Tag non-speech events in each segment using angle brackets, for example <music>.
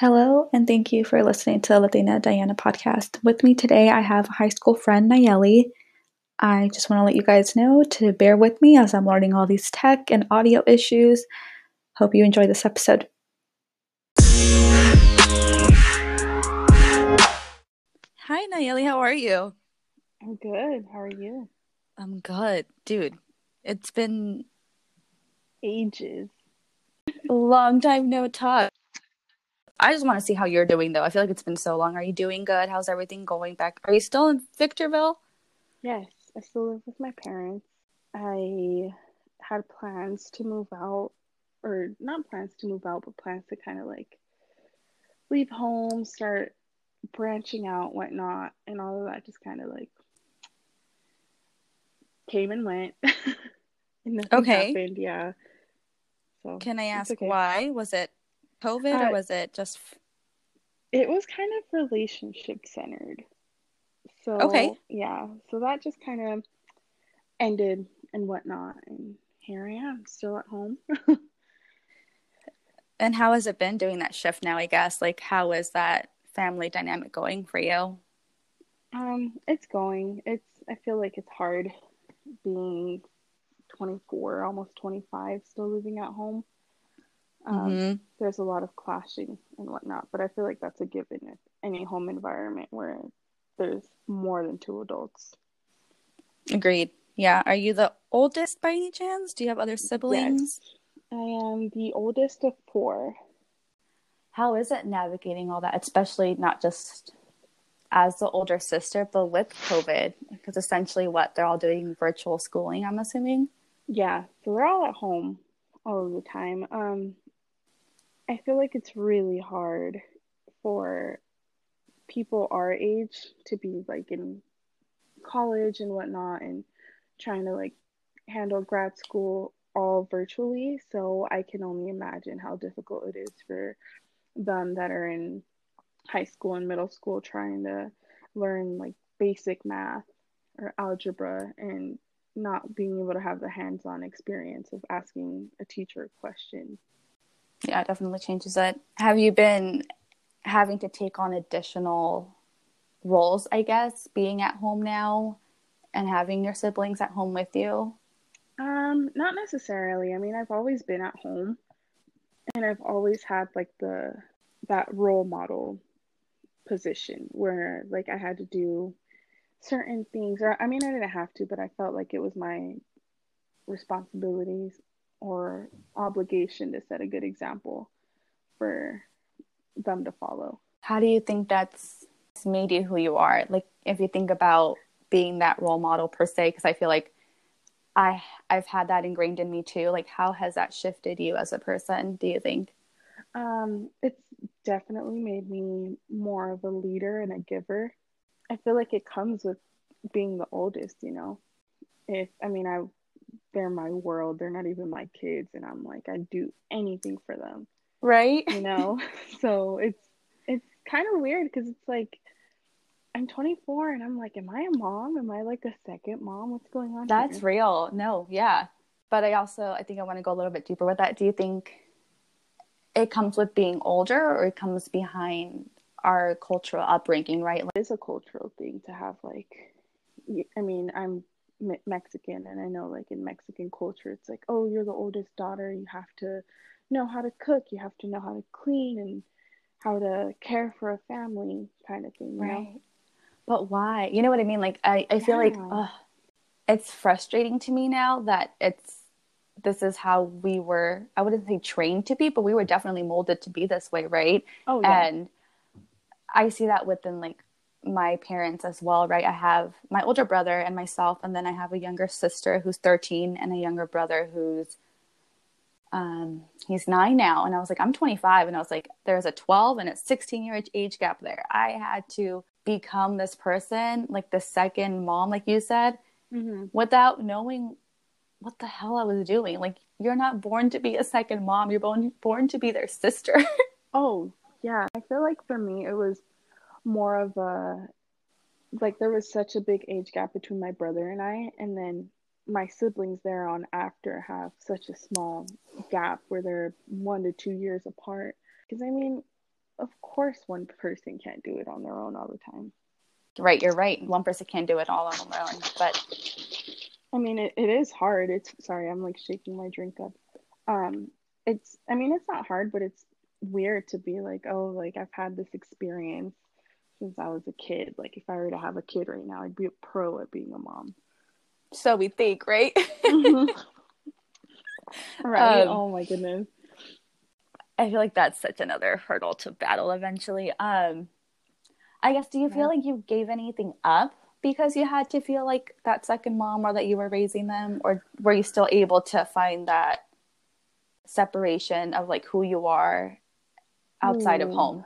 Hello, and thank you for listening to the Latina Diana podcast. With me today, I have a high school friend Nayeli. I just want to let you guys know to bear with me as I'm learning all these tech and audio issues. Hope you enjoy this episode. Hi, Nayeli. How are you? I'm good. How are you? I'm good. Dude, it's been Ages. long time no talk. I just want to see how you're doing, though. I feel like it's been so long. Are you doing good? How's everything going back? Are you still in Victorville? Yes, I still live with my parents. I had plans to move out, or not plans to move out, but plans to kind of like leave home, start branching out, whatnot, and all of that just kind of like came and went. <laughs> and nothing Okay. happened, yeah. So Can I ask okay. why? Was it COVID Uh, or was it just. It was kind of relationship centered. So, Okay. yeah, so that just kind of ended and whatnot. And here I am, still at home. <laughs> And how has it been doing that shift now, I guess? Like, how is that family dynamic going for you? Um, it's going. It's, I feel like it's hard being 24, almost 25, still living at home. Um, hmm there's a lot of clashing and whatnot, but I feel like that's a given in any home environment where there's more than two adults. Agreed. Yeah. Are you the oldest by any chance? Do you have other siblings? Yes, I am the oldest of four. How is it navigating all that, especially not just as the older sister, but with COVID? Because essentially, what they're all doing virtual schooling, I'm assuming. Yeah, so we're all at home all of the time. Um, I feel like it's really hard for people our age to be like in college and whatnot and trying to like handle grad school all virtually. So I can only imagine how difficult it is for them that are in high school and middle school trying to learn like basic math or algebra and not being able to have the hands-on experience of asking a teacher a question. Yeah, it definitely changes it. Have you been having to take on additional roles, I guess, being at home now and having your siblings at home with you? Um, not necessarily. I mean, I've always been at home and I've always had like the that role model position where like I had to do certain things or I mean I didn't have to, but I felt like it was my responsibilities or obligation to set a good example for them to follow. How do you think that's made you who you are? Like, if you think about being that role model per se, because I feel like I I've had that ingrained in me too. Like, how has that shifted you as a person? Do you think? Um, it's definitely made me more of a leader and a giver. I feel like it comes with being the oldest, you know. If I mean I they're my world, they're not even my kids and I'm like I'd do anything for them, Right. you know. <laughs> so it's it's kind of weird because it's like I'm 24 and I'm like am I a mom? Am I like a second mom? What's going on That's here? real. No, yeah. But I also I think I want to go a little bit deeper with that. Do you think it comes with being older or it comes behind our cultural upbringing, right? Like, It is a cultural thing to have like I mean I'm Me- Mexican and I know like in Mexican culture it's like oh you're the oldest daughter you have to know how to cook you have to know how to clean and how to care for a family kind of thing you know right. But why? You know what I mean? Like I, I feel like Yeah. ugh, it's frustrating to me now that it's this is how we were I wouldn't say trained to be, but we were definitely molded to be this way, right? oh yeah and i see that within like my parents as well right? I have my older brother and myself and then i have a younger sister who's 13 and a younger brother who's um he's 9 now. And i was like i'm 25 and i was like there's a 12 and a 16 year age gap there. I had to become this person like the second mom like you said hmm without knowing what the hell i was doing. Like you're not born to be a second mom. You're born born to be their sister. <laughs> Oh yeah. I feel like for me it was more of a like there was such a big age gap between my brother and I and then my siblings there on after have such a small gap where they're one to two years apart because I mean of course one person can't do it on their own all the time. Right, you're right. One person can't do it all on their own, but I mean, it, it is hard. It's sorry, I'm like shaking my drink up. Um, it's I mean, it's not hard, but it's weird to be like, oh, like I've had this experience since I was a kid. Like if I were to have a kid right now, I'd be a pro at being a mom. So we think, right? <laughs> right. Um, oh my goodness. I feel like that's such another hurdle to battle eventually. Um I guess do you feel like you gave anything up because you had to feel like that second mom or that you were raising them or were you still able to find that separation of like who you are outside Ooh. of home?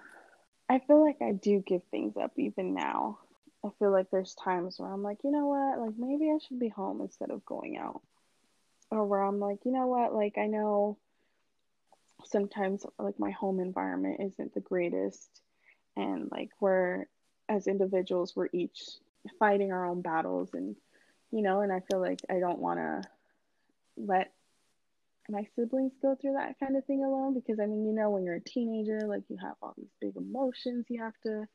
I feel like I do give things up even now. I feel like there's times where I'm like, you know what, like maybe I should be home instead of going out. Or where I'm like, you know what, like I know sometimes like my home environment isn't the greatest and like we're as individuals we're each fighting our own battles and you know and I feel like I don't want to let my siblings go through that kind of thing alone because I mean, you know, when you're a teenager, like you have all these big emotions you have to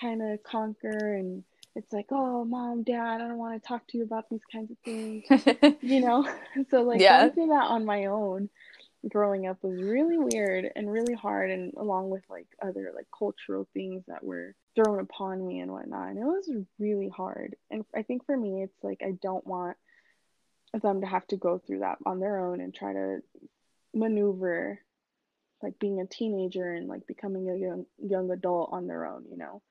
kind of conquer and it's like, oh, mom, dad, I don't want to talk to you about these kinds of things, <laughs> you know? <laughs> So, like, yeah. going through that on my own growing up was really weird and really hard, and along with like other like cultural things that were thrown upon me and whatnot. And it was really hard. And I think for me, it's like, I don't want them to have to go through that on their own and try to maneuver like being a teenager and like becoming a young young adult on their own, you know.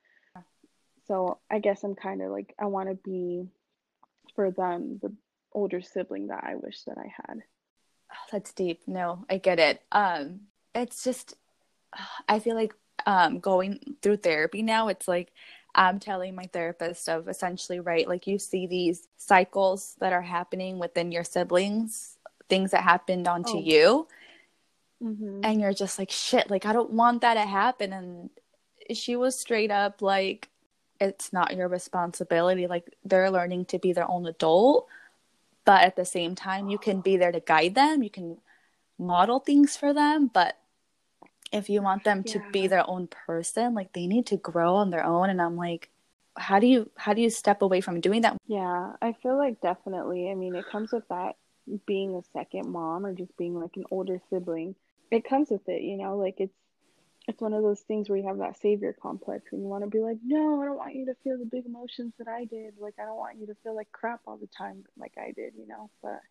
So I guess I'm kind of like I want to be for them the older sibling that I wish that I had. Oh, that's deep. No, I get it. Um it's just I feel like um going through therapy now it's like I'm telling my therapist of essentially, right, like you see these cycles that are happening within your siblings, things that happened onto oh. you. Mm-hmm. And you're just like, shit, like, I don't want that to happen. And she was straight up like, it's not your responsibility. Like, they're learning to be their own adult. But at the same time, you can be there to guide them, you can model things for them. But if you want them to be their own person like they need to grow on their own and i'm like how do you how do you step away from doing that? Yeah i feel like definitely i mean it comes with that being a second mom or just being like an older sibling. It comes with it you know like it's it's one of those things where you have that savior complex and you want to be like no i don't want you to feel the big emotions that i did. Like i don't want you to feel like crap all the time like i did you know but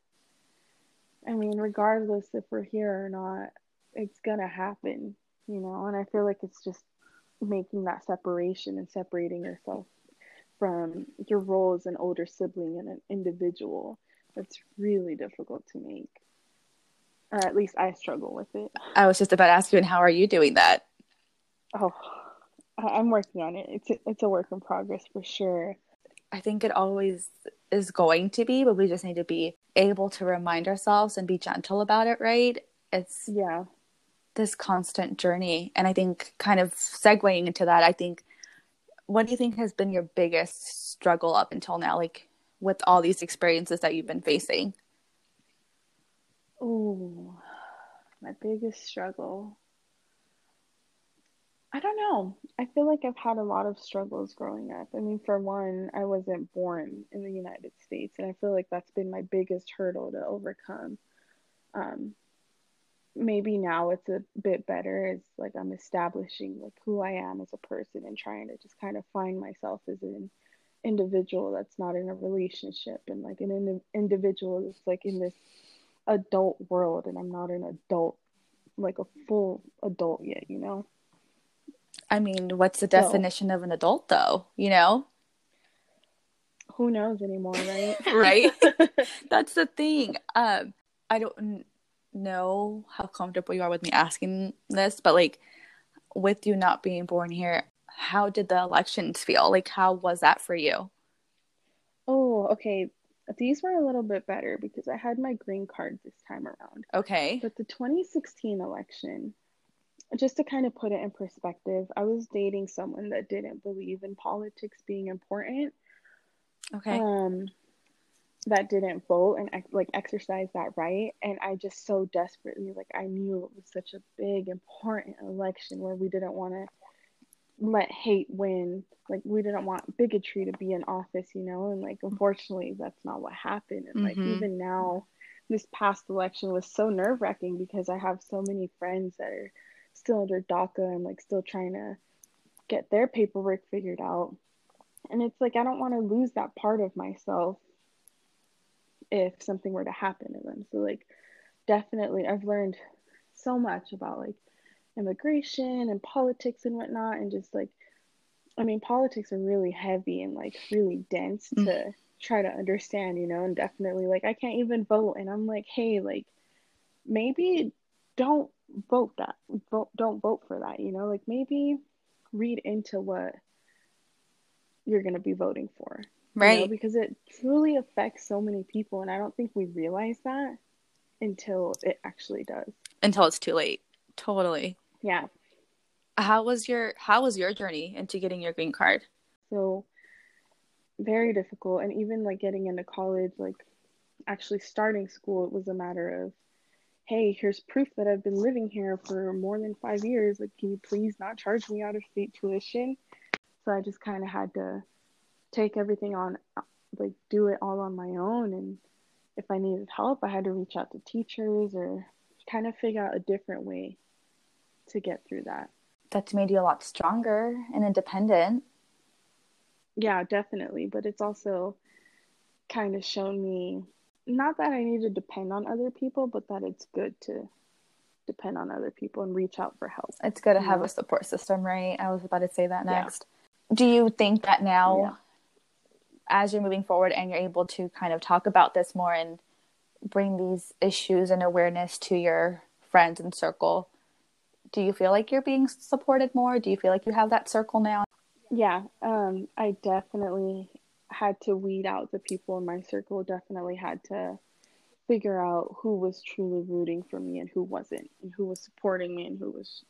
i mean regardless if we're here or not it's gonna happen, you know. And I feel like it's just making that separation and separating yourself from your role as an older sibling and an individual. That's really difficult to make, or at least I struggle with it. I was just about to ask you, and how are you doing that? Oh, I'm working on it. It's a, it's a work in progress for sure. I think it always is going to be, but we just need to be able to remind ourselves and be gentle about it, right? It's yeah this constant journey. And I think, kind of segueing into that, I think, what do you think has been your biggest struggle up until now, like with all these experiences that you've been facing? Oh, my biggest struggle. I don't know. I feel like I've had a lot of struggles growing up. I mean, for one, I wasn't born in the United States, and I feel like that's been my biggest hurdle to overcome. Um, maybe now it's a bit better it's like i'm establishing like who i am as a person and trying to just kind of find myself as an individual that's not in a relationship and like an in- individual that's like in this adult world and i'm not an adult like a full adult yet you know? I mean what's the definition so, of an adult though you know? Who knows anymore right? <laughs> Right? <laughs> That's the thing. Um i don't know how comfortable you are with me asking this, but like with you not being born here, how did the elections feel? Like, how was that for you? Oh, okay. These were a little bit better because I had my green card this time around. Okay. But the 2016 election, just to kind of put it in perspective, I was dating someone that didn't believe in politics being important. Okay. Um, that didn't vote and like exercise that right. And i just so desperately like i knew it was such a big important election where we didn't want to let hate win. Like we didn't want bigotry to be in office you know? And like unfortunately that's not what happened. And like Mhm. even now this past election was so nerve-wracking because i have so many friends that are still under daca and like still trying to get their paperwork figured out. And it's like i don't want to lose that part of myself if something were to happen to them so like definitely i've learned so much about like immigration and politics and whatnot and just like i mean politics are really heavy and like really dense Mm. to try to understand you know and definitely like i can't even vote and i'm like hey like maybe don't vote that vote don't vote for that you know like maybe read into what you're going to be voting for you know, Right. because it truly affects so many people and i don't think we realize that until it actually does Until it's too late. Totally. yeah How was your how was your journey into getting your green card? so very difficult and even like getting into college like actually starting school it was a matter of hey here's proof that i've been living here for more than five years like can you please not charge me out of state tuition so i just kind of had to take everything on like do it all on my own and if i needed help i had to reach out to teachers or kind of figure out a different way to get through that That's made you a lot stronger and independent. yeah definitely but it's also kind of shown me not that i need to depend on other people but that it's good to depend on other people and reach out for help It's good to have Yeah. a support system, right? I was about to say that Yeah. next. Do you think that now, Yeah. As you're moving forward and you're able to kind of talk about this more and bring these issues and awareness to your friends and circle, do you feel like you're being supported more? Do you feel like you have that circle now? yeah um i definitely had to weed out the people in my circle definitely had to figure out who was truly rooting for me and who wasn't and who was supporting me and who was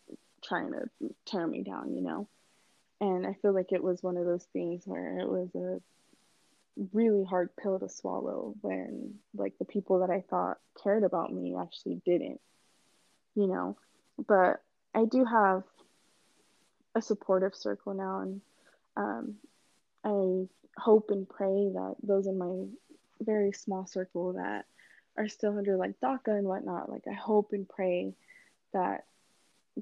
trying to tear me down you know and i feel like it was one of those things where it was a really hard pill to swallow when like the people that i thought cared about me actually didn't you know? But i do have a supportive circle now and um, i hope and pray that those in my very small circle that are still under like daca and whatnot like i hope and pray that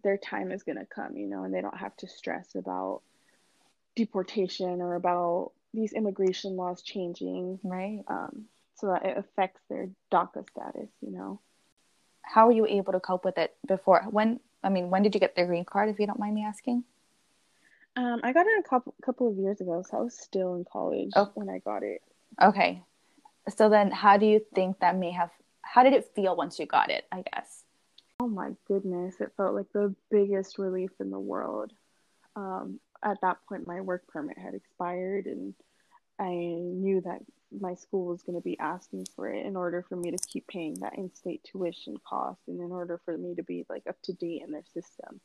their time is going to come you know and they don't have to stress about deportation or about these immigration laws changing Right. um, so that it affects their daca status you know How were you able to cope with it before? When, I mean, when did you get the green card, if you don't mind me asking? um, i got it a couple couple of years ago so i was still in college Oh. when i got it Okay. So then, how do you think that may have, how did it feel once you got it, I guess? Oh my goodness, it felt like the biggest relief in the world. Um, at that point, my work permit had expired, and I knew that my school was going to be asking for it in order for me to keep paying that in state tuition cost and in order for me to be like up to date in their system.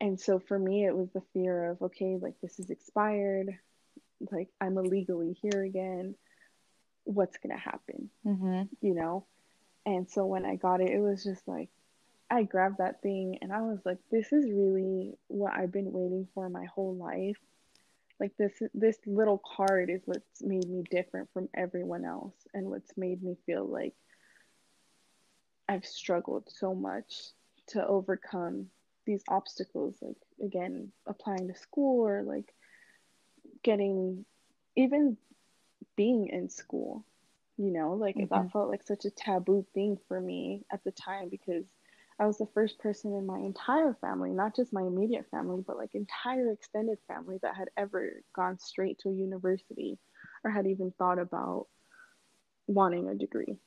And so for me, it was the fear of okay, like this is expired, like I'm illegally here again. What's going to happen? Mm-hmm. you know? And so when I got it, it was just like, I grabbed that thing and I was like, this is really what I've been waiting for my whole life. Like this this little card is what's made me different from everyone else and what's made me feel like I've struggled so much to overcome these obstacles like again applying to school or like getting even being in school you know like Mhm. that felt like such a taboo thing for me at the time because i was the first person in my entire family not just my immediate family but like entire extended family that had ever gone straight to a university or had even thought about wanting a degree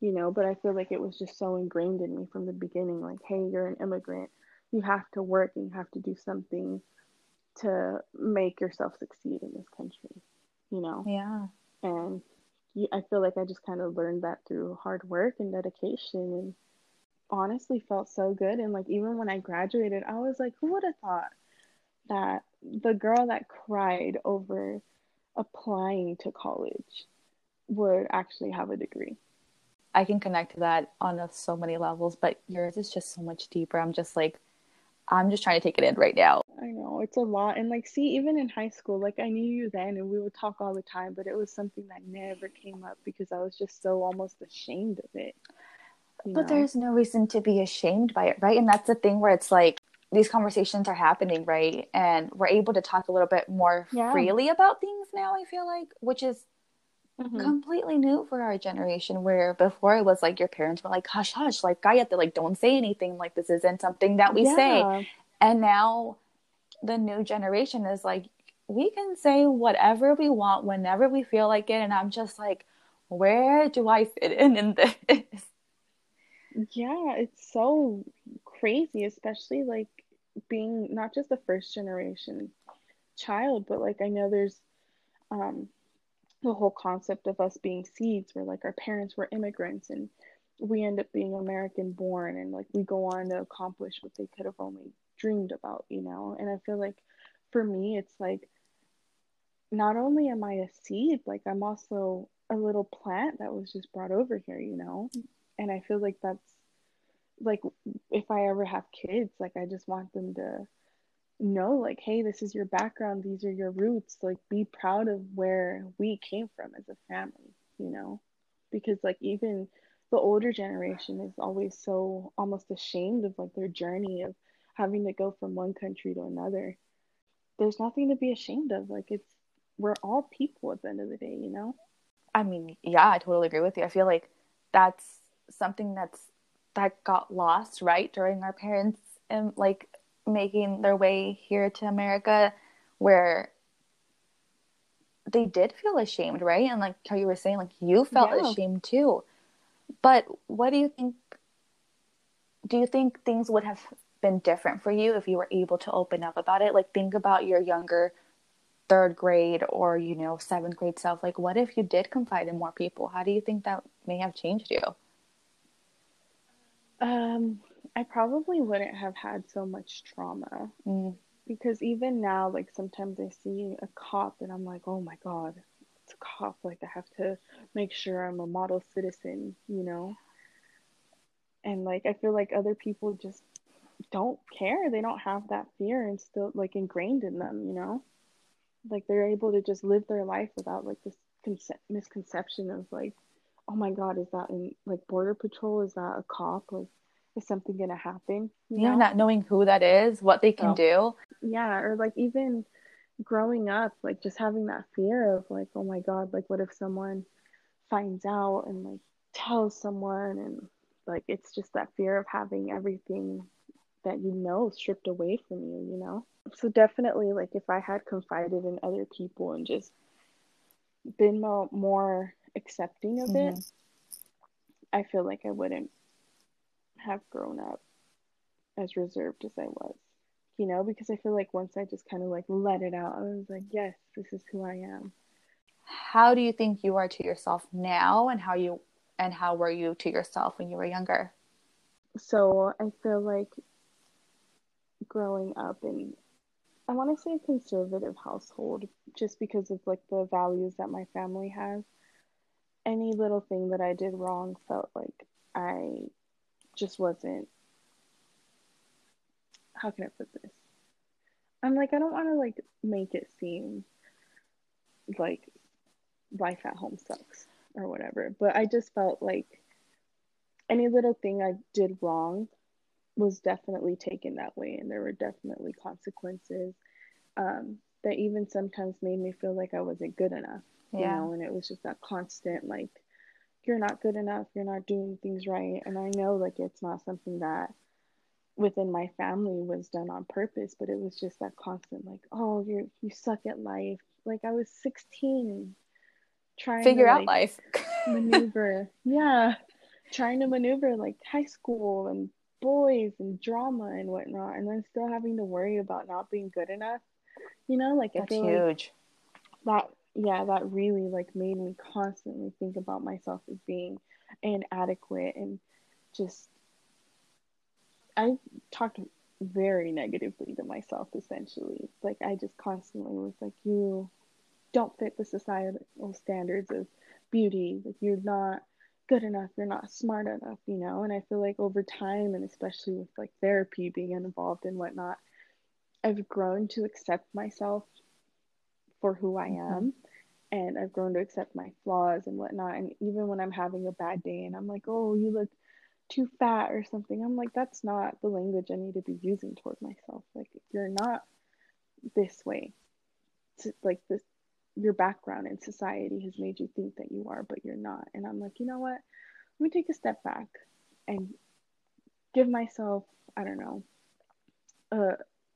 you know? But i feel like it was just so ingrained in me from the beginning like hey you're an immigrant. You have to work and you have to do something to make yourself succeed in this country you know? Yeah. and I feel like I just kind of learned that through hard work and dedication and honestly felt so good and like even when I graduated I was like who would have thought that the girl that cried over applying to college would actually have a degree. I can connect to that on a, so many levels, but yours is just so much deeper. I'm just like, I'm just trying to take it in right now. I know it's a lot. And like, see, even in high school, like I knew you then and we would talk all the time, but it was something that never came up because I was just so almost ashamed of it. But know? there's no reason to be ashamed by it, right? And that's the thing where it's like these conversations are happening, right? And we're able to talk a little bit more yeah. freely about things now, I feel like, which is mm-hmm. completely new for our generation where before it was like your parents were like hush hush like cállate like don't say anything like this isn't something that we yeah. say and now the new generation is like we can say whatever we want whenever we feel like it and i'm just like where do i fit in in this yeah it's so crazy especially like being not just a first generation child but like i know there's um the whole concept of us being seeds where like our parents were immigrants and we end up being American born and like we go on to accomplish what they could have only dreamed about, you know? And I feel like for me, it's like not only am I a seed, like I'm also a little plant that was just brought over here, you know? And I feel like that's like if I ever have kids, like I just want them to know like hey this is your background. These are your roots. Like be proud of where we came from as a family you know? Because like even the older generation is always so almost ashamed of like their journey of having to go from one country to another. There's nothing to be ashamed of. Like it's we're all people at the end of the day you know? I mean yeah i totally agree with you. I feel like that's something that's that got lost right during our parents and like making their way here to America where they did feel ashamed, right? And like how you were saying, like you felt yeah. ashamed too. But what do you think? Do you think things would have been different for you if you were able to open up about it? Like, think about your younger third grade or, you know, seventh grade self. Like, what if you did confide in more people? How do you think that may have changed you? Um, I probably wouldn't have had so much trauma. Mm. Because even now, like sometimes I see a cop and I'm like, oh my God, it's a cop. Like I have to make sure I'm a model citizen, you know? And like I feel like other people just don't care. They don't have that fear and still like ingrained in them, you know? Like they're able to just live their life without like this conce- misconception of like, oh my God, is that in like border patrol? Is that a cop? Like is something going to happen? You yeah, know? not knowing who that is, what they can do. Yeah, or like even growing up, like just having that fear of like, oh my God, like what if someone finds out and like tells someone and like it's just that fear of having everything that you know stripped away from you, you know? So definitely like if I had confided in other people and just been more, more accepting of mm-hmm. it, I feel like I wouldn't have grown up as reserved as I was, you know, because I feel like once I just kind of like let it out, I was like, yes, this is who I am. How do you think you are to yourself now and how you and how were you to yourself when you were younger? So I feel like growing up in I want to say a conservative household just because of like the values that my family has. Any little thing that I did wrong felt like I just wasn't how can I put this? I'm like I don't want to like make it seem like life at home sucks or whatever, but I just felt like any little thing I did wrong was definitely taken that way and there were definitely consequences um, that even sometimes made me feel like I wasn't good enough. Yeah. Know, and it was just that constant like you're not good enough, you're not doing things right. And I know like it's not something that within my family was done on purpose, but it was just that constant like, oh, you you suck at life. Like I was 16 trying to figure to, out like, life. <laughs> maneuver. Yeah. Trying to maneuver like high school and boys and drama and whatnot, and then still having to worry about not being good enough. You know, like That's I feel huge. Like that yeah, that really like made me constantly think about myself as being inadequate and just I talked very negatively to myself essentially. Like I just constantly was like you don't fit the societal standards of beauty. Like you're not good enough. You're not smart enough you know? And i feel like over time and especially with like therapy being involved and whatnot i've grown to accept myself for who i mm-hmm. am and i've grown to accept my flaws and whatnot and even when i'm having a bad day and i'm like oh you look too fat or something i'm like that's not the language i need to be using toward myself like you're not this way to, like this your background in society has made you think that you are, but you're not. And I'm like, you know what? Let me take a step back and give myself, I don't know, a,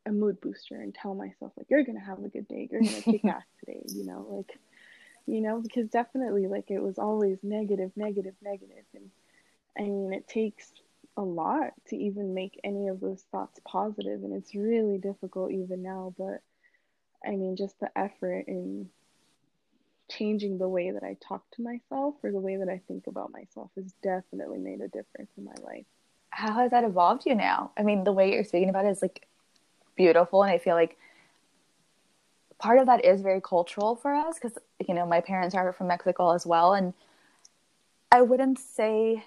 a mood booster and tell myself, like, you're going to have a good day. You're going to kick <laughs> ass today, you know, like, you know, because definitely, like, it was always negative, negative, negative. And I mean, it takes a lot to even make any of those thoughts positive, And it's really difficult even now, but I mean, just the effort in changing the way that I talk to myself or the way that I think about myself has definitely made a difference in my life. How has that evolved you now? I mean, the way you're speaking about it is like beautiful, and I feel like part of that is very cultural for us because you know my parents are from Mexico as well, and I wouldn't say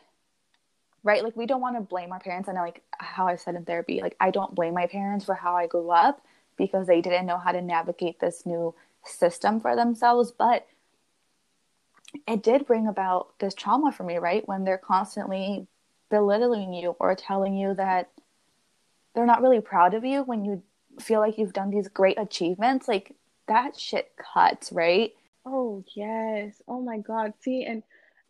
right like we don't want to blame our parents. Know like how I said in therapy, like I don't blame my parents for how I grew up because they didn't know how to navigate this new system for themselves. But it did bring about this trauma for me, right? When they're constantly belittling you or telling you that they're not really proud of you when you feel like you've done these great achievements. Like that shit cuts, right? Oh, yes. Oh my God. See, and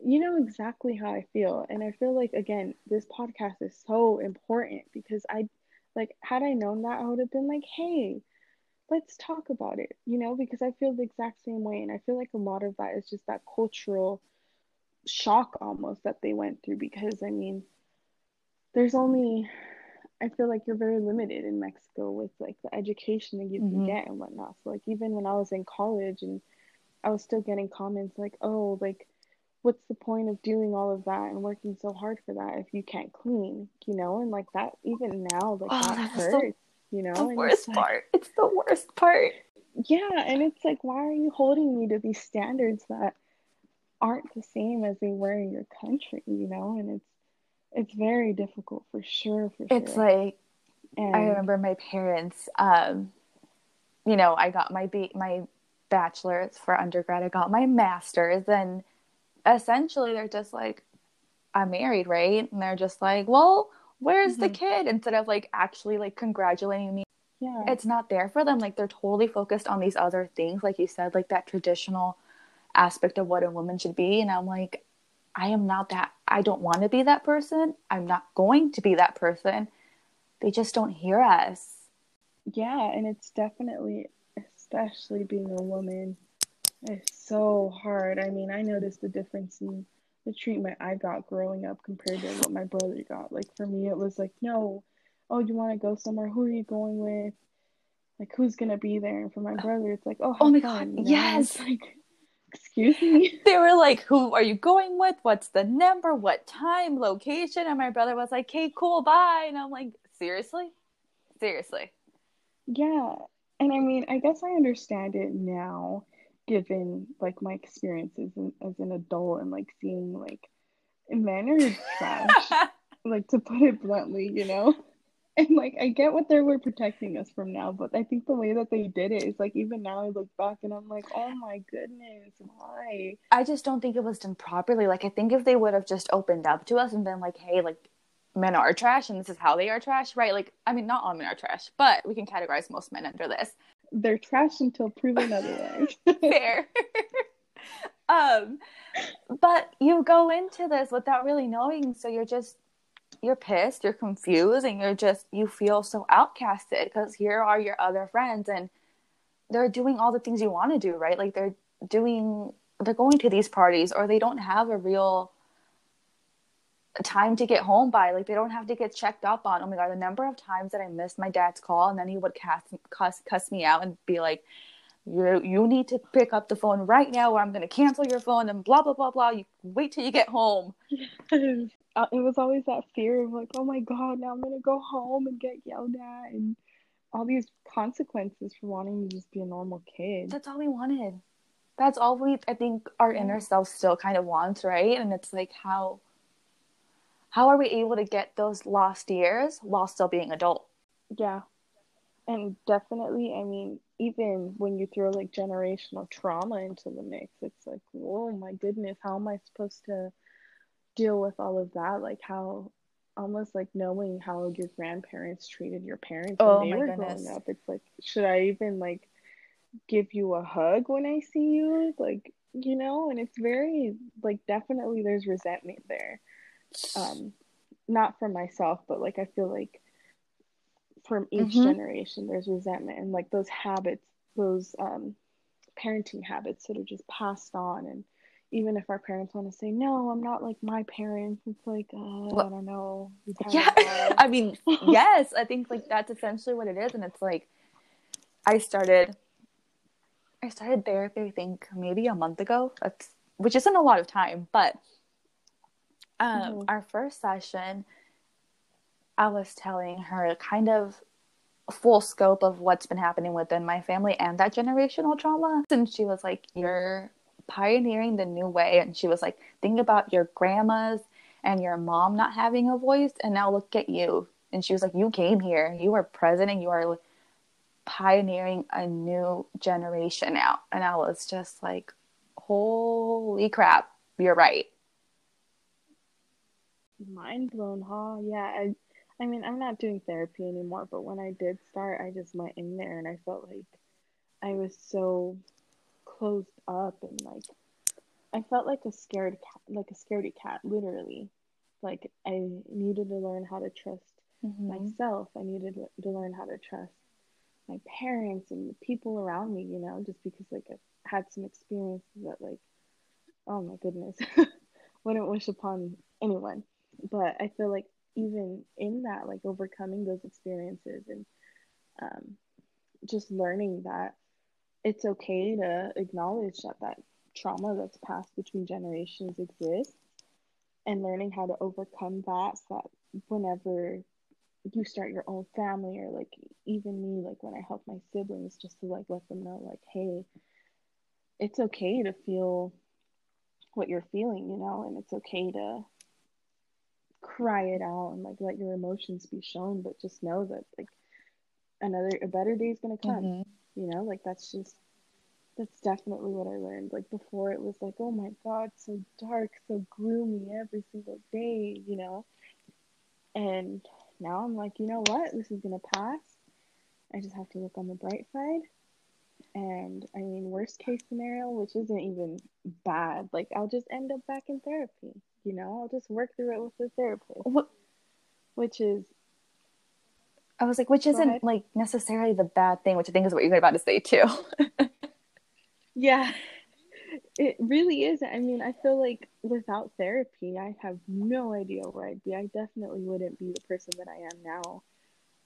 you know exactly how I feel. And I feel like, again, this podcast is so important because I, like, had I known that, I would have been like, hey, let's talk about it, you know, because I feel the exact same way. And I feel like a lot of that is just that cultural shock almost that they went through because I mean, there's only, I feel like you're very limited in Mexico with like the education that you mm-hmm. can get and whatnot. So, like, even when I was in college and I was still getting comments like, oh, like, what's the point of doing all of that and working so hard for that if you can't clean, you know? And like that, even now, like, oh, that hurts you know the worst it's part it's the worst part yeah and it's like why are you holding me to these standards that aren't the same as they were in your country you know and it's it's very difficult for sure for sure. it's like and, i remember my parents um you know i got my b my bachelor's for undergrad. I got my master's and essentially they're just like i'm married right? And they're just like well where's mm-hmm. the kid? Instead of like actually like congratulating me. Yeah. It's not there for them. Like they're totally focused on these other things like you said like that traditional aspect of what a woman should be. And i'm like i am not that i don't want to be that person i'm not going to be that person they just don't hear us yeah and it's definitely especially being a woman it's so hard i mean i noticed the difference in the treatment I got growing up compared to what my brother got. Like for me, it was like, no, oh, you want to go somewhere? Who are you going with? Like who's gonna be there? And for my oh. brother, it's like, oh, oh my fun, god, yes. Like, excuse me. <laughs> They were like, who are you going with? What's the number? What time? Location? And my brother was like, okay, cool, bye. And I'm like, seriously, seriously. Yeah, and I mean, I guess I understand it now given like my experiences in, as an adult and like seeing like men are trash <laughs> like to put it bluntly you know <laughs> and like i get what they were protecting us from now but i think the way that they did it is like even now i look back and i'm like oh my goodness why i just don't think it was done properly like i think if they would have just opened up to us and been like hey like men are trash and this is how they are trash right like i mean not all men are trash but we can categorize most men under this they're trash until proven otherwise. <laughs> Fair. <laughs> um, but you go into this without really knowing, so you're just you're pissed, you're confused, and you're just you feel so outcasted because here are your other friends and they're doing all the things you want to do, right? Like they're doing they're going to these parties or they don't have a real time to get home by. Like they don't have to get checked up on. Oh my god, the number of times that I missed my dad's call and then he would cast, cuss cuss me out and be like, "You you need to pick up the phone right now, or I'm gonna cancel your phone." And blah blah blah blah. You wait till you get home. <laughs> Uh, it was always that fear of like, oh my god, now I'm gonna go home and get yelled at and all these consequences for wanting to just be a normal kid. That's all we wanted. that's all we I think our inner self still kind of wants, right? And it's like how how are we able to get those lost years while still being adult? Yeah. And definitely, I mean, even when you throw like generational trauma into the mix, it's like, whoa, my goodness, how am I supposed to deal with all of that? Like, how almost like knowing how your grandparents treated your parents oh, when they were goodness. growing up. It's like, should I even like give you a hug when I see you? Like, you know, and it's very like definitely there's resentment there. Um, not for myself, but like I feel like from each mm-hmm. generation there's resentment and like those habits, those um parenting habits that are just passed on. And even if our parents want to say no i'm not like my parents it's like uh, well, i don't know. Yeah <laughs> i mean <laughs> yes i think like that's essentially what it is. And it's like i started i started therapy i think maybe a month ago. That's which isn't a lot of time but um mm-hmm. our first session was telling her kind of full scope of what's been happening within my family and that generational trauma and she was like you're pioneering the new way. And she was like, think about your grandmas and your mom not having a voice. And now look at you. And she was like, you came here, you are present, and you are pioneering a new generation now. And I was just like, holy crap, you're right. Mind blown, huh? Yeah. I, I mean, I'm not doing therapy anymore, but when I did start, I just went in there and I felt like I was so closed up and like I felt like a scared cat, like a scaredy cat, literally. Like I needed to learn how to trust mm-hmm. myself. I needed to learn how to trust my parents and the people around me, you know, just because like I had some experiences that like, oh my goodness, <laughs> wouldn't wish upon anyone. But I feel like even in that, like overcoming those experiences and um, just learning that it's okay to acknowledge that that trauma that's passed between generations exists and learning how to overcome that so that whenever you start your own family or like even me like when i help my siblings just to like let them know like hey it's okay to feel what you're feeling you know and it's okay to cry it out and like let your emotions be shown but just know that like another a better day is going to come mm-hmm. you know? Like that's just that's definitely what i learned. Like before it was like oh my god so dark so gloomy every single day you know? And now i'm like you know what? This is going to pass. I just have to look on the bright side. And i mean worst case scenario which isn't even bad like i'll just end up back in therapy you know i'll just work through it with the therapist what? which is I was like, which isn't like necessarily the bad thing, which I think is what you're about to say too. <laughs> yeah, it really is. I mean, I feel like without therapy, I have no idea where I'd be. I definitely wouldn't be the person that I am now.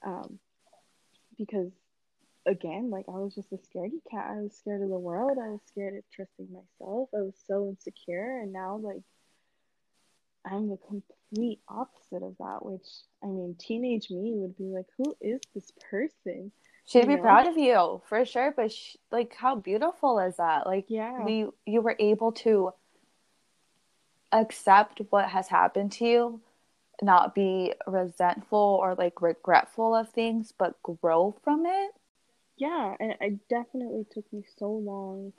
Um, because again, like I was just a scaredy cat. I was scared of the world. I was scared of trusting myself. I was so insecure. And now, like, I'm the complete opposite of that, which I mean, teenage me would be like, who is this person? She'd be know? proud of you for sure, but she, like, how beautiful is that? Like, yeah, we you were able to accept what has happened to you, not be resentful or like regretful of things, but grow from it. Yeah, and it definitely took me so long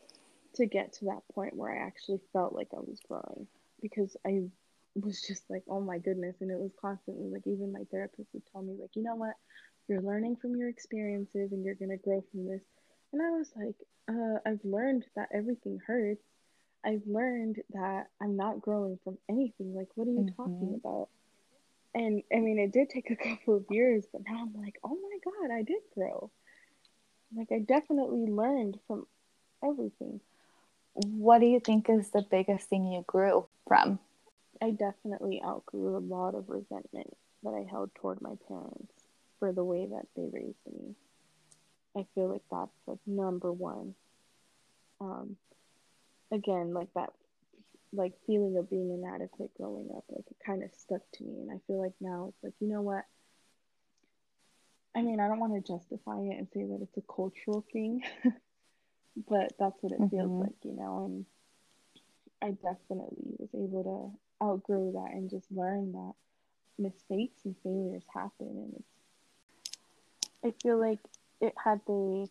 to get to that point where I actually felt like I was growing because I was just like, oh my goodness. And it was constantly like, even my therapist would tell me, like, you know what? You're learning from your experiences and you're going to grow from this. And I was like, uh, I've learned that everything hurts. I've learned that I'm not growing from anything. Like, what are you mm-hmm. talking about? And I mean, it did take a <laughs> couple of years, but now I'm like, oh my God, I did grow. Like, I definitely learned from everything. What do you think is the biggest thing you grew from? I definitely outgrew a lot of resentment that I held toward my parents for the way that they raised me. I feel like that's like number one. Um, again, like that, like feeling of being inadequate growing up, like it kind of stuck to me, and I feel like now it's like you know what. I mean, I don't want to justify it and say that it's a cultural thing, <laughs> but that's what it mm-hmm. feels like, you know. And I definitely was able to outgrow that and just learn that mistakes and failures happen, and it's. I feel like it had they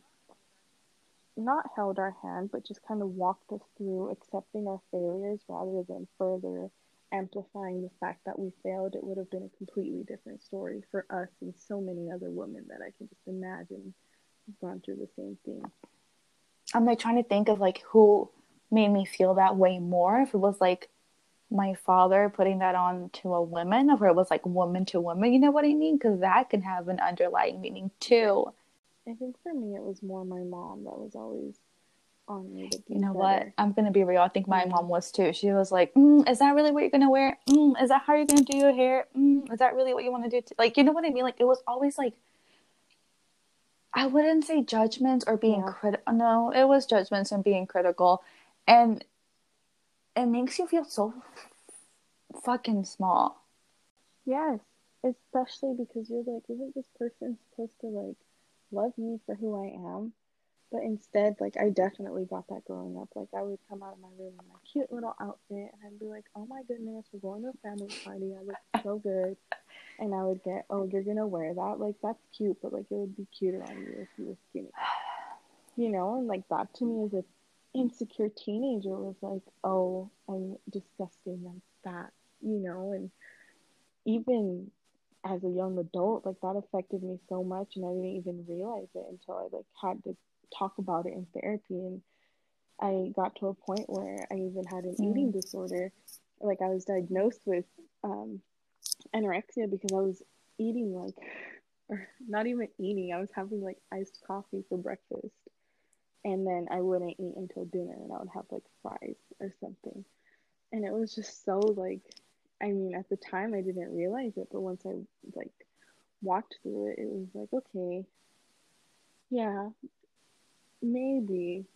not held our hand, but just kind of walked us through accepting our failures rather than further amplifying the fact that we failed, it would have been a completely different story for us and so many other women that I can just imagine gone through the same thing. I'm like trying to think of like who made me feel that way more. If it was like my father putting that on to a woman, or it was like woman to woman, you know what I mean? Because that can have an underlying meaning too. I think for me, it was more my mom that was always on me. you know better. what? I'm gonna be real. I think my mom was too. She was like, mm, "Is that really what you're gonna wear? Mm, is that how you're gonna do your hair? Mm, is that really what you want to do?" T-? Like, you know what I mean? Like, it was always like, I wouldn't say judgments or being yeah. critical. No, it was judgments and being critical, and it makes you feel so fucking small. Yes, especially because you're like, isn't this person supposed to like love me for who I am? But instead, like I definitely got that growing up. Like I would come out of my room in my cute little outfit and I'd be like, Oh my goodness, we're going to a family party. I look so good. And I would get, Oh, you're gonna wear that? Like that's cute, but like it would be cuter on you if you were skinny. You know, and like that to me is a insecure teenager was like, Oh, I'm disgusting, I'm fat, you know, and even as a young adult, like that affected me so much and I didn't even realize it until I like had to talk about it in therapy and I got to a point where I even had an mm. eating disorder. Like I was diagnosed with um, anorexia because I was eating like, <laughs> or not even eating. I was having like iced coffee for breakfast, and then I wouldn't eat until dinner, and I would have like fries or something. And it was just so like, I mean, at the time I didn't realize it, but once I like walked through it, it was like, okay, yeah, maybe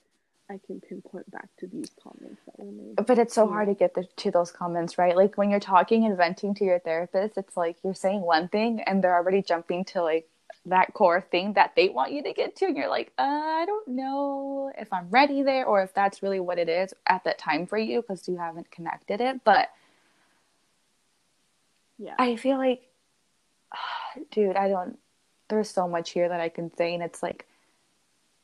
I can pinpoint back to these comments that were made. But it's so yeah. hard to get the, to those comments, right? Like when you're talking and venting to your therapist, it's like you're saying one thing and they're already jumping to like that core thing that they want you to get to. And you're like, uh, I don't know if I'm ready there or if that's really what it is at that time for you because you haven't connected it. But yeah, I feel like, <sighs> dude, I don't, there's so much here that I can say. And it's like,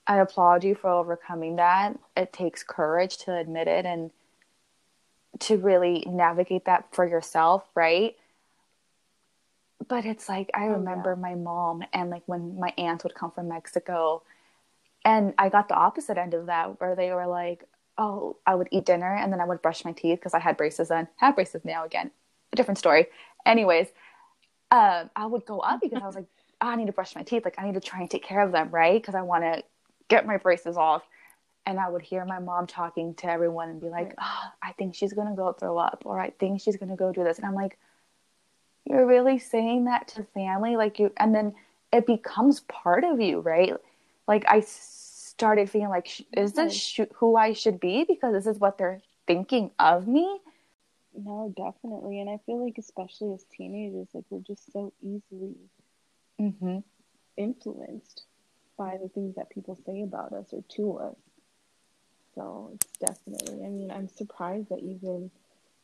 I applaud you for overcoming that. It takes courage to admit it and to really navigate that for yourself, right? But it's like I remember oh, yeah. my mom and like when my aunt would come from Mexico and I got the opposite end of that where they were like, "Oh, I would eat dinner and then I would brush my teeth because I had braces then. Have braces now again. A different story. Anyways, um, I would go up because I was like, oh, I need to brush my teeth. Like I need to try and take care of them, right? Because I want to get my braces off and I would hear my mom talking to everyone and be like, oh, I think she's going to go throw up or I think she's going to go do this. And I'm like, you're really saying that to family? Like you, and then it becomes part of you, right? Like I started feeling like, is this sh- who I should be? Because this is what they're thinking of me. No, definitely. And I feel like, especially as teenagers, like we're just so easily mm-hmm. influenced by the things that people say about us or to us. So it's definitely, I mean, I'm surprised that even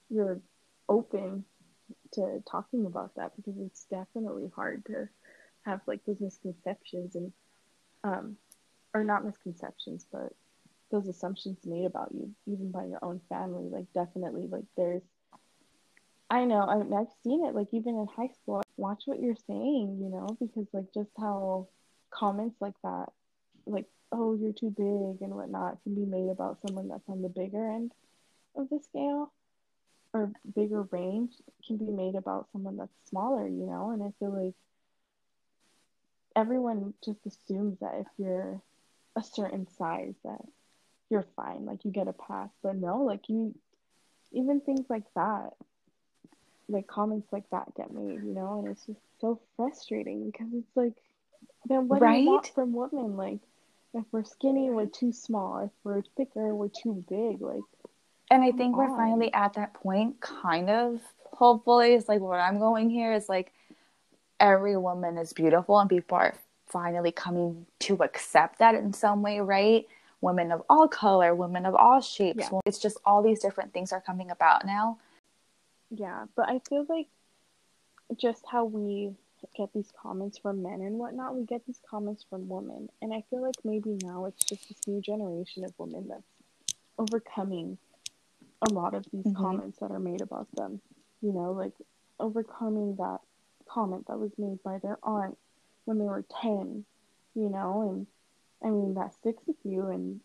you're open to talking about that because it's definitely hard to have like those misconceptions and, um, or not misconceptions, but those assumptions made about you, even by your own family. Like, definitely, like, there's, I know, I mean, I've seen it, like, even in high school. Watch what you're saying, you know, because, like, just how comments like that, like, oh, you're too big and whatnot, can be made about someone that's on the bigger end of the scale or bigger range can be made about someone that's smaller, you know? And I feel like everyone just assumes that if you're a certain size that you're fine, like you get a pass. But no, like you even things like that, like comments like that get made, you know, and it's just so frustrating because it's like then what right? do you want from women? Like, if we're skinny, we're too small. If we're thicker, we're too big. Like, and I think on. we're finally oh. at that point, kind of. Hopefully, it's like where I'm going here is like every woman is beautiful, and people are finally coming to accept that in some way, right? women of all color, women of all shapes. Yeah. It's just all these different things are coming about now. Yeah, but I feel like just how we get these comments from men and whatnot, we get these comments from women. And I feel like maybe now it's just this new generation of women that's overcoming a lot of these Mm-hmm. comments that are made about them. You know, like overcoming that comment that was made by their aunt when they were 10, you know, and I mean, that sticks with you. And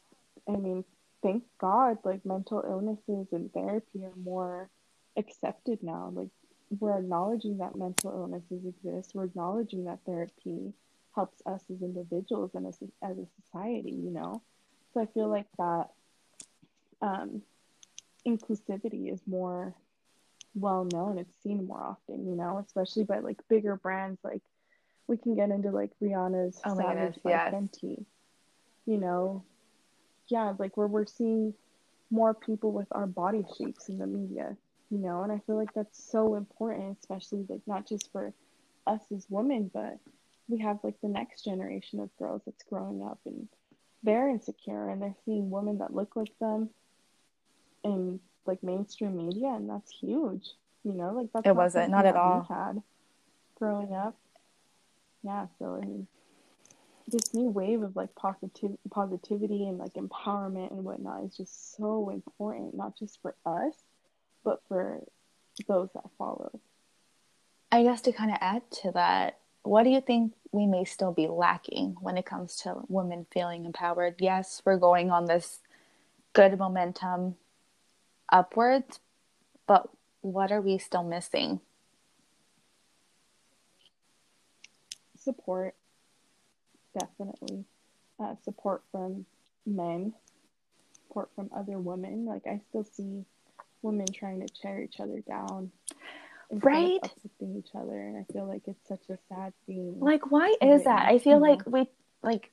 I mean, thank God, like mental illnesses and therapy are more accepted now. Like, we're acknowledging that mental illnesses exist, we're acknowledging that therapy helps us as individuals and as, as a society, you know? So I feel like that um, inclusivity is more well known. It's seen more often, you know, especially by like bigger brands. Like we can get into like Rihanna's Oh Savage goodness, by yes. Fenty. You know, yeah, like where we're seeing more people with our body shapes in the media, you know, and I feel like that's so important, especially like not just for us as women, but we have like the next generation of girls that's growing up and they're insecure and they're seeing women that look like them in like mainstream media and that's huge you know like that's It wasn't, something not at all. we had growing up yeah so i mean this new wave of like positive positivity and like empowerment and whatnot is just so important not just for us but for those that follow I guess to kind of add to that, what do you think we may still be lacking when it comes to women feeling empowered? Yes, we're going on this good momentum upwards, but what are we still missing? support definitely uh, support from men support from other women like i still see women trying to tear each other down Right? uplifting each other and i feel like it's such a sad thing Like, why is that? I feel like we, like,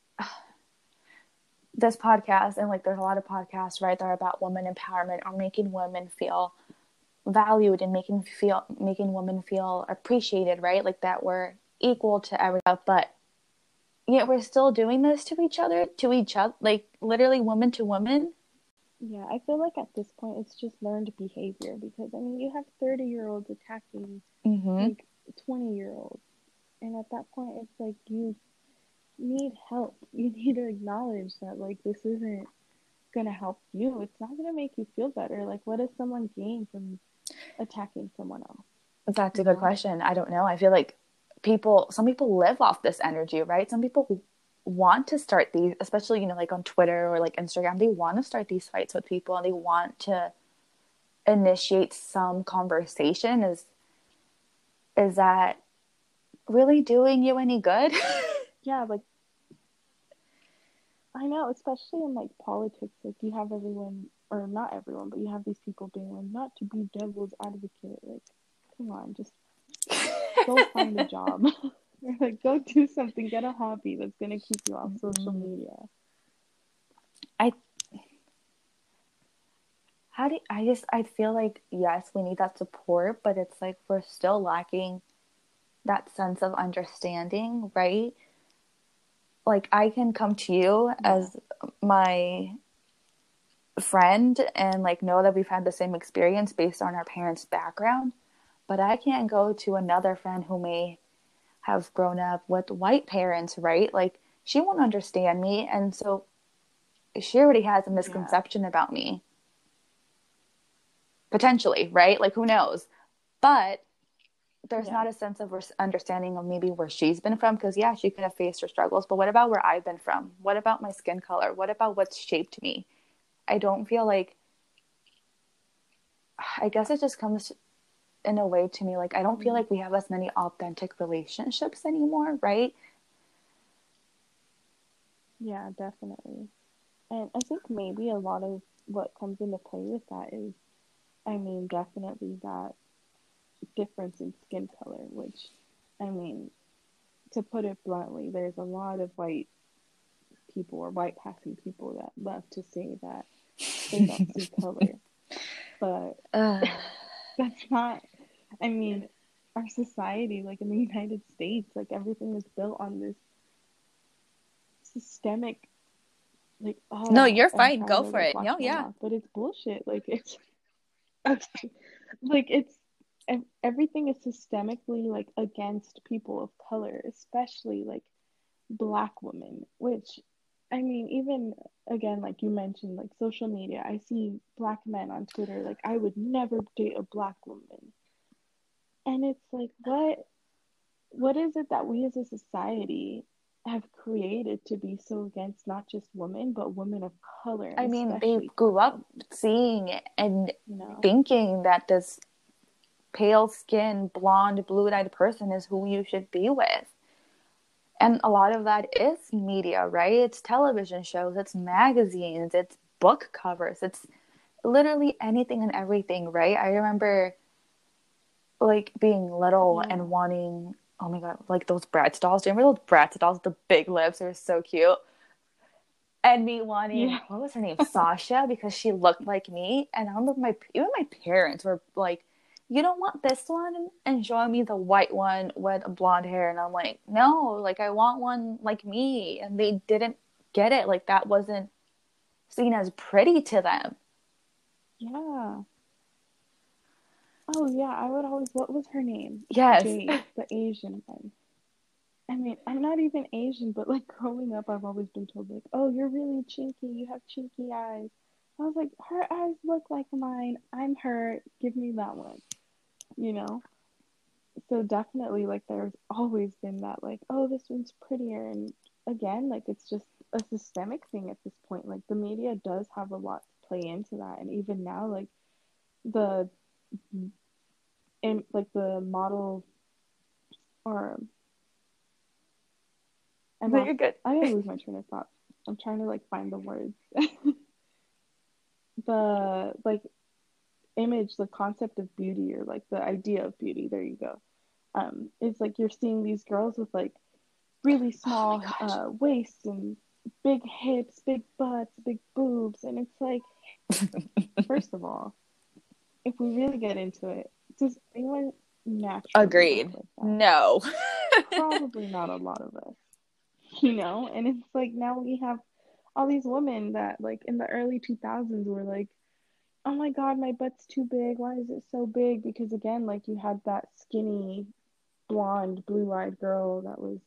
this podcast, and like, there's a lot of podcasts, right, that are about women empowerment or making women feel valued and making feel making women feel appreciated right like that we're equal to everyone but yet we're still doing this to each other to each other like literally woman to woman yeah i feel like at this point it's just learned behavior because i mean you have 30 year olds attacking mm-hmm. like 20 year olds and at that point it's like you need help. <laughs> You need to acknowledge that like this isn't gonna help you. It's not gonna make you feel better. Like what does someone gain from attacking someone else? That's a good question. I don't know. I feel like people some people live off this energy right? Some people want to start these especially you know like on twitter or like instagram they want to start these fights with people and they want to initiate some conversation. Is is that really doing you any good <laughs> yeah like i know especially in like politics like you have everyone or not everyone but you have these people being like not to be devil's advocate like come on just go <laughs> find a job <laughs> or like go do something get a hobby that's going to keep you off social Mhm. media I how do I just I feel like yes, we need that support, but it's like we're still lacking that sense of understanding, right? Like I can come to you as my friend and like know that we've had the same experience based on our parents' background, but I can't go to another friend who may have grown up with white parents, right? Like she won't understand me and so she already has a misconception about me potentially, right? Like who knows? But there's Yeah. not a sense of understanding of maybe where she's been from because yeah, she could have faced her struggles, but what about where I've been from? What about my skin color? What about what's shaped me? I don't feel like I guess it just comes in a way to me like I don't feel Mhm. like we have as many authentic relationships anymore, right? Yeah, definitely. And I think maybe a lot of what comes into play with that is, I mean, definitely that difference in skin color, which, I mean, to put it bluntly, there's a lot of white people or white passing people that love to say that they don't see <laughs> color. But Ugh. <laughs> that's not, I mean, our society, like in the United States, like everything is built on this systemic like oh, no, you're fine. Go for it. No, yeah. mouth, but it's bullshit. Like it's <laughs> like it's ev- everything is systemically like against people of color, especially like black women, which I mean, even again, like you mentioned, like social media, I see black men on Twitter, like I would never date a black woman. And it's like, what what is it that we as a society have created to be so against not just women, but women of color? I mean, they grew up seeing it and women, you know? thinking that this pale skinned, blonde, blue eyed person is who you should be with. And a lot of that is media, right? It's television shows, it's magazines, it's book covers, it's literally anything and everything, right? I remember like being little Yeah. and wanting, oh my god, like those Bratz dolls. Do you remember those Bratz dolls with the big lips? They were so cute. And me wanting, Yeah. what was her name? Sasha, because she looked like me. And I remember my even my parents were like, "You don't want this one," and showing me the white one with blonde hair, and I'm like, "No, like I want one like me." And they didn't get it. Like that wasn't seen as pretty to them. Yeah. Oh yeah, I would always what was her name? Yes. Jade, the Asian one. I mean, I'm not even Asian, but like growing up, I've always been told like, "Oh, you're really chinky. You have chinky eyes." I was like, "Her eyes look like mine. I'm her. Give me that one." You know? So definitely like there's always been that like, "Oh, this one's prettier." And again, like it's just a systemic thing at this point. Like the media does have a lot to play into that. And even now like the in like the model or I'm No, you're good. I didn't lose my train of thought. I'm trying to like find the words. <laughs> the like image, the concept of beauty or like the idea of beauty, there you go. Um, it's like you're seeing these girls with like really small gosh. uh, waists and big hips, big butts, big boobs, and it's like, <laughs> first of all, if we really get into it, does anyone naturally Agreed. like? No. <laughs> probably not a lot of us, you know? And it's like now we have all these women that, like, in the early 2000s were like, oh my God, my butt's too big. Why is it so big? Because, again, like, you had that skinny, blonde, blue eyed girl that was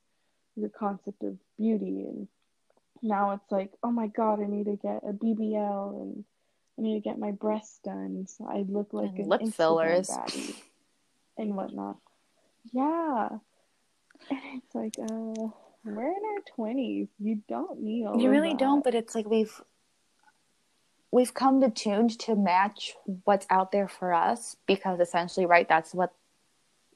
the concept of beauty. And now it's like, oh my God, I need to get a BBL and I need to get my breasts done so I look like And an lip Instagram fillers. and whatnot. Yeah. And it's like, uh, we're in our twenties. You don't need all You really that. don't, but it's like we've we've come to tuned to match what's out there for us because essentially, right, that's what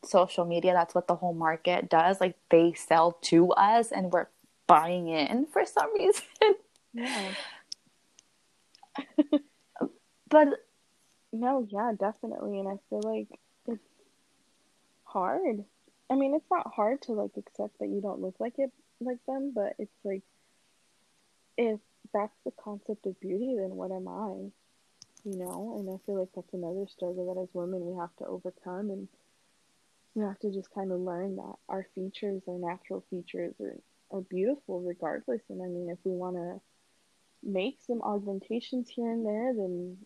social media, that's what the whole market does. Like they sell to us and we're buying in for some <laughs> reason. Yeah. <laughs> but No, yeah, definitely. And I feel like it's hard. I mean, it's not hard to like accept that you don't look like it like them, but it's like if that's the concept of beauty, then what am I? You know, and I feel like that's another struggle that as women we have to overcome and we have to just kind of learn that our features, our natural features are, are beautiful regardless. And I mean, if we want to make some augmentations here and there, then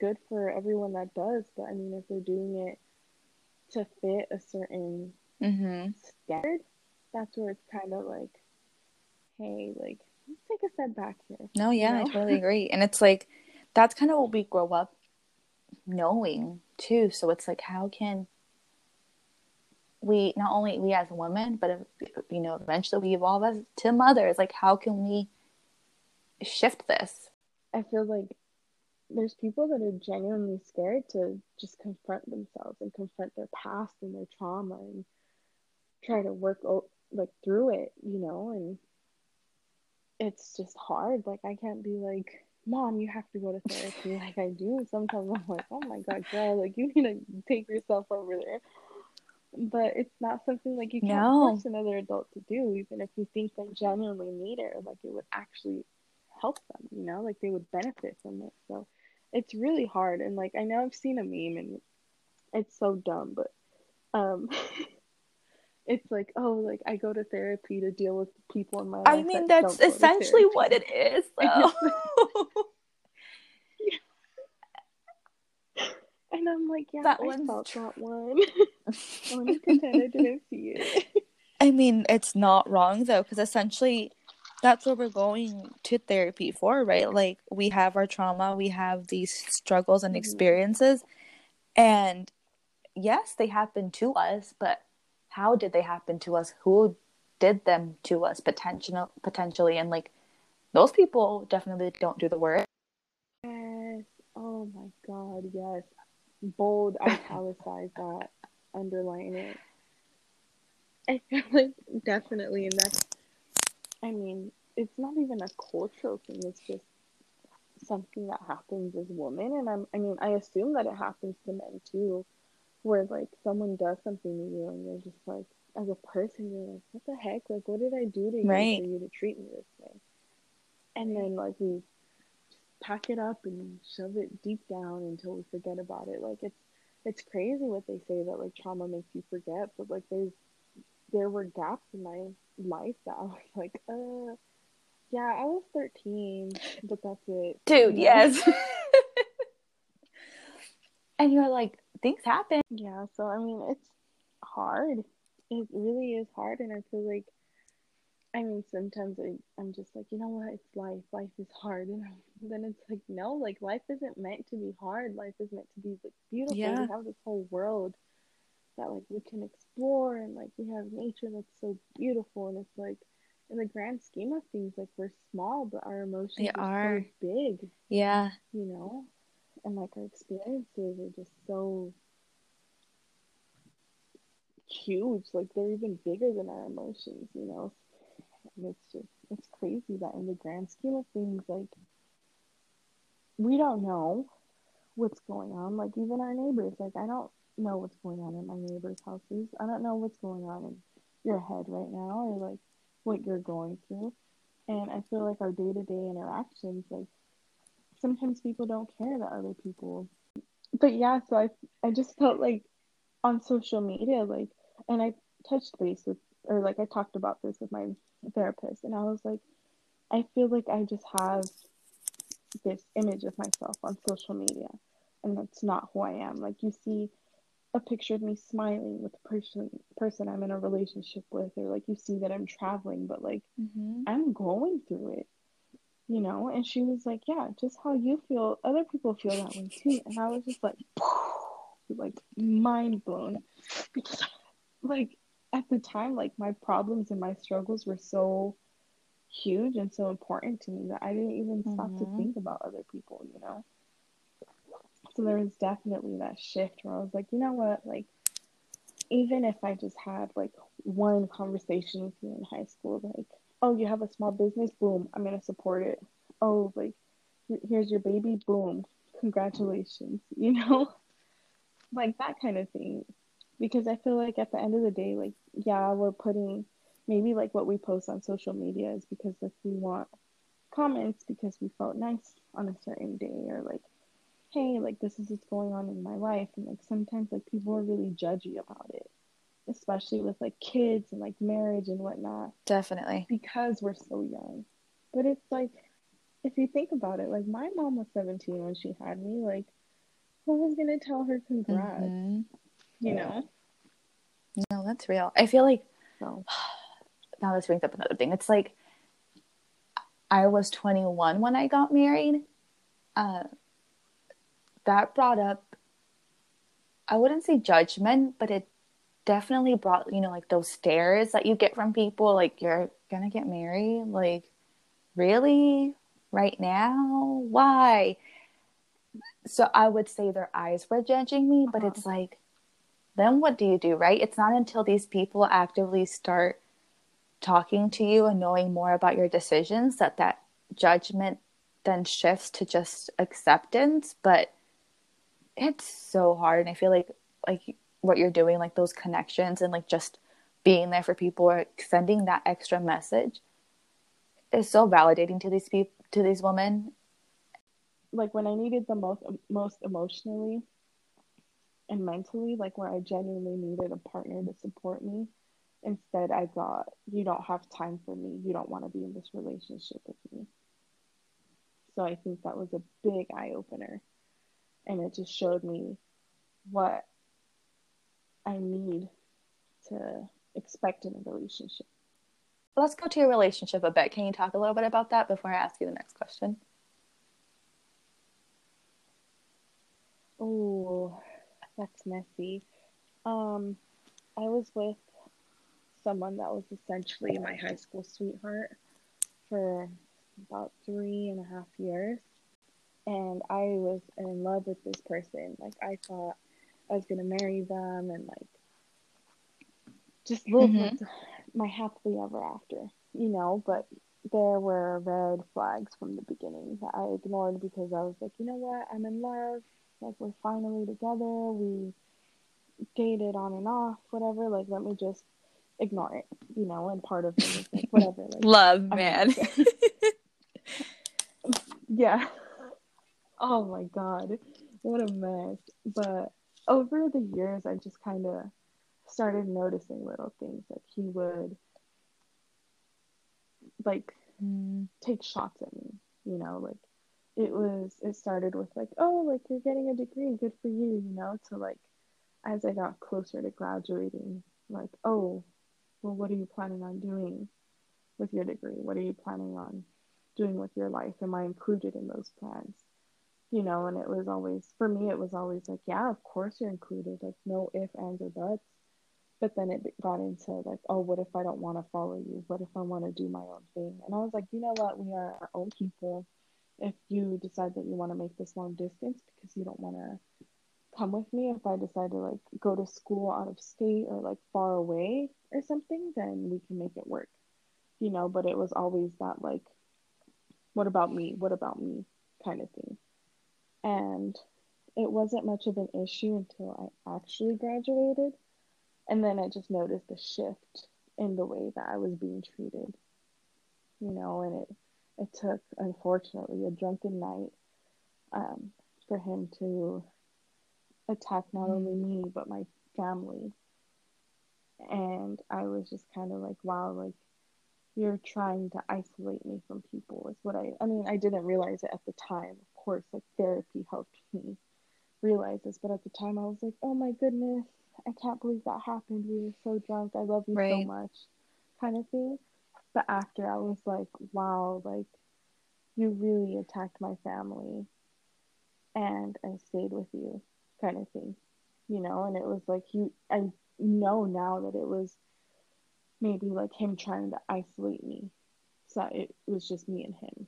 good for everyone that does. But I mean, if we're doing it to fit a certain mhm. standard, that's where it's kind of like, hey, like, let's take a step back here. no, you yeah, I totally <laughs> agree. And it's like that's kind of what we grow up knowing too. So it's like how can we not only we as women, but you know, eventually we evolve as to mothers. Like how can we shift this? I feel like there's people that are genuinely scared to just confront themselves and confront their past and their trauma and try to work o- like through it, you know, and it's just hard. Like I can't be like, "Mom, you have to go to therapy." <laughs> Like I do. Sometimes I'm like, "Oh my God, girl, like you need to take yourself over there." But it's not something like you can't No. force another adult to do, even if you think they genuinely need it or like it would actually help them, you know, like they would benefit from it. So it's really hard. And like I know I've seen a meme and it's so dumb, but um <laughs> it's like oh like I go to therapy to deal with people in my life. I mean that that's essentially what it is <laughs> though. <laughs> and I'm like, yeah, that I felt tr- that one. I want to pretend I didn't see it. I mean, it's not wrong though, because essentially that's what we're going to therapy for, right? Like we have our trauma, we have these struggles and mm-hmm. experiences, and yes, they happen to us, but how did they happen to us? Who did them to us potential potentially and like those people definitely don't do the work. Yes. Oh my god, yes. Bold italicize <laughs> that. Underline it. I feel like definitely and that's I mean, it's not even a cultural thing, it's just something that happens as women and I'm I mean, I assume that it happens to men too where like someone does something to you and you're just like as a person you're like what the heck? Like what did i do to you right. for you to treat me this way? And then like we just pack it up and shove it deep down until we forget about it. Like it's it's crazy what they say that like trauma makes you forget but like there's there were gaps in my life that i was <laughs> like uh yeah i was 13 but that's it dude yes. <laughs> <laughs> And you're like things happen. Yeah, so I mean, it's hard. It really is hard, and I feel like, I mean, sometimes I, I'm just like, you know what? It's life. Life is hard, <laughs> and then it's like, no, like life isn't meant to be hard. Life is meant to be like beautiful. Yeah. We have this whole world that like we can explore, and like we have nature that's so beautiful, and it's like in the grand scheme of things, like we're small, but our emotions they are, are so big. Yeah. You know? And like our experiences are just so huge. Like they're even bigger than our emotions you know? And it's just it's crazy that in the grand scheme of things like we don't know what's going on. Like even our neighbors like i don't know what's going on in my neighbors houses. I don't know what's going on in your head right now or like what you're going through. And i feel like our day-to-day interactions like sometimes people don't care about other people. But yeah so i i just felt like on social media like and i touched base with or like i talked about this with my therapist and i was like i feel like i just have this image of myself on social media and that's not who i am. Like you see a picture of me smiling with the person person i'm in a relationship with or like you see that i'm traveling but like mm-hmm. i'm going through it you know? And she was like yeah just how you feel. Other people feel that way too. And i was just like <sighs> like mind blown. Because like at the time like my problems and my struggles were so huge and so important to me that i didn't even mm-hmm. stop to mm-hmm. think about other people you know? So there was definitely that shift where i was like you know what? Like even if i just had like one conversation with you in high school like oh, you have a small business, boom, I'm gonna support it. Oh, like here's your baby, boom, congratulations, <laughs> you know, like that kind of thing. Because I feel like at the end of the day, like yeah, we're putting maybe like what we post on social media is because like we want comments because we felt nice on a certain day or like hey like this is what's going on in my life and like sometimes like people are really judgy about it especially with like kids and like marriage and whatnot. Definitely. Because we're so young. But it's like, if you think about it, like my mom was 17 when she had me. Like, who was going to tell her congrats? Mm-hmm. You know? No, that's real. I feel like, no. <sighs> now this brings up another thing. It's like, I was 21 when I got married. Uh, that brought up, I wouldn't say judgment, but it definitely brought you know like those stares that you get from people like you're gonna get married? Like really? Right now? Why? So i would say their eyes were judging me but uh-huh. it's like then what do you do right? It's not until these people actively start talking to you and knowing more about your decisions that that judgment then shifts to just acceptance but it's so hard and i feel like like what you're doing, like those connections and like just being there for people or sending that extra message is so validating to these people to these women. Like when I needed the most most emotionally and mentally, like where I genuinely needed a partner to support me Instead, I got, you don't have time for me. You don't want to be in this relationship with me. So I think that was a big eye opener. And it just showed me what I need to expect in a relationship. Let's go to your relationship a bit. Can you talk a little bit about that before I ask you the next question? Oh, that's messy. Um, I was with someone that was essentially my high school sweetheart for about three and a half years. And I was in love with this person. Like, I thought I was going to marry them and, like, just live mm-hmm. with my happily ever after, you know? But there were red flags from the beginning that I ignored because I was like, you know what? I'm in love. Like, we're finally together. We dated on and off, whatever. Like, let me just ignore it, you know? And part of it is like, whatever. <laughs> Like, Love, man. <laughs> yeah. Oh my god. What a mess. But over the years, I just kind of started noticing little things. Like he would, like, mm. take shots at me, you know, like it was, it started with, like, oh, like you're getting a degree, good for you, you know, to like, as I got closer to graduating, like, oh, well, what are you planning on doing with your degree? What are you planning on doing with your life? Am I included in those plans? You know, and it was always, for me, it was always like, yeah, of course you're included. Like, no ifs, ands, or buts. But then it got into like, oh, what if I don't want to follow you? What if I want to do my own thing? And I was like, you know what? We are our own people. If you decide that you want to make this long distance because you don't want to come with me, if I decide to like go to school out of state or like far away or something, then we can make it work, you know. But it was always that like what about me? What about me? kind of thing. And it wasn't much of an issue until I actually graduated. And then I just noticed a shift in the way that I was being treated. You know, and it it took unfortunately a drunken night um, for him to attack not only me but my family. And I was just kind of like, wow, like you're trying to isolate me from people is what I I mean I didn't realize it at the time of course like therapy helped me realize this but at the time I was like oh my goodness I can't believe that happened. We were so drunk. I love you right. so much kind of thing. But after I was like wow like you really attacked my family and I stayed with you kind of thing you know? And it was like you I know now that it was maybe like him trying to isolate me. So it was just me and him,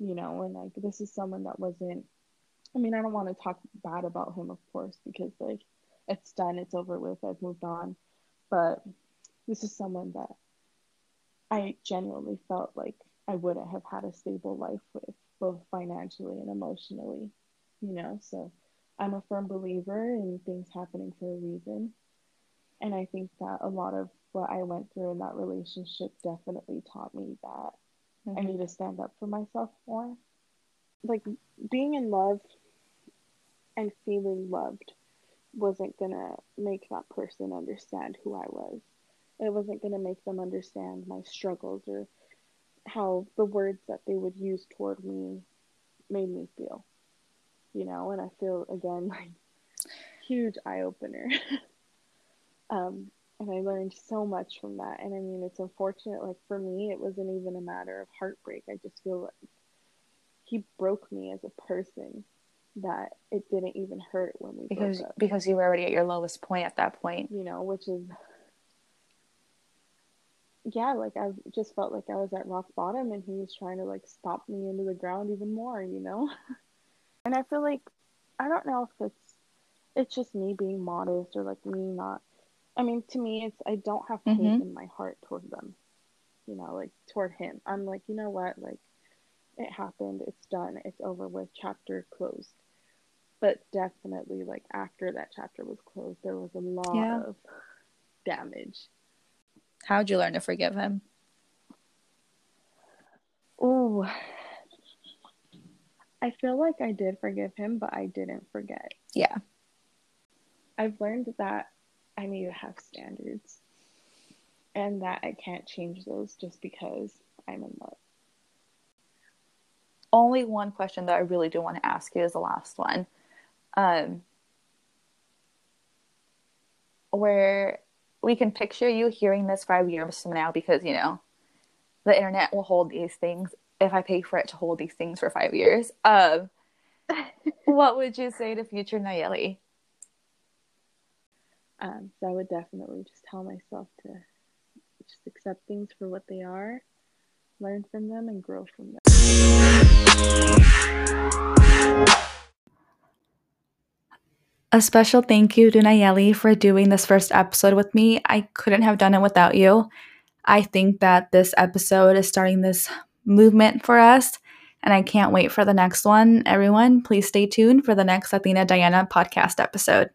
you know, and like this is someone that wasn't, I mean, I don't want to talk bad about him, of course, because like it's done, it's over with, I've moved on. But this is someone that I genuinely felt like I wouldn't have had a stable life with, both financially and emotionally, you know. So I'm a firm believer in things happening for a reason. And I think that a lot of what I went through in that relationship definitely taught me that mm-hmm. I need to stand up for myself more. Like being in love and feeling loved wasn't gonna make that person understand who I was. It wasn't gonna make them understand my struggles or how the words that they would use toward me made me feel. You know, and I feel again <laughs> like huge eye opener. <laughs> um, and I learned so much from that. And I mean, it's unfortunate. Like for me, it wasn't even a matter of heartbreak. I just feel like he broke me as a person. That it didn't even hurt when we because broke up. because you were already at your lowest point at that point. You know, which is yeah, like I just felt like I was at rock bottom, and he was trying to like stop me into the ground even more. You know, <laughs> and I feel like I don't know if it's it's just me being modest or like me not I mean, to me, it's I don't have hate mm-hmm. in my heart toward them. You know, like toward him. I'm like, you know what? Like, it happened. It's done. It's over with. Chapter closed. But definitely, like after that chapter was closed, there was a lot yeah. of damage. How'd you learn to forgive him? Oh, I feel like I did forgive him, but I didn't forget. Yeah. I've learned that I need to have standards. and that I can't change those just because I'm in love. Only one question that I really do want to ask you is the last one. Um, where we can picture you hearing this five years from now because, you know, the internet will hold these things if I pay for it to hold these things for five years. Um, <laughs> what would you say to future Nayeli? Um, so I would definitely just tell myself to just accept things for what they are, learn from them, and grow from them. A special thank you to Nayeli for doing this first episode with me. I couldn't have done it without you. I think that this episode is starting this movement for us, and I can't wait for the next one. Everyone, please stay tuned for the next Athena Diana podcast episode.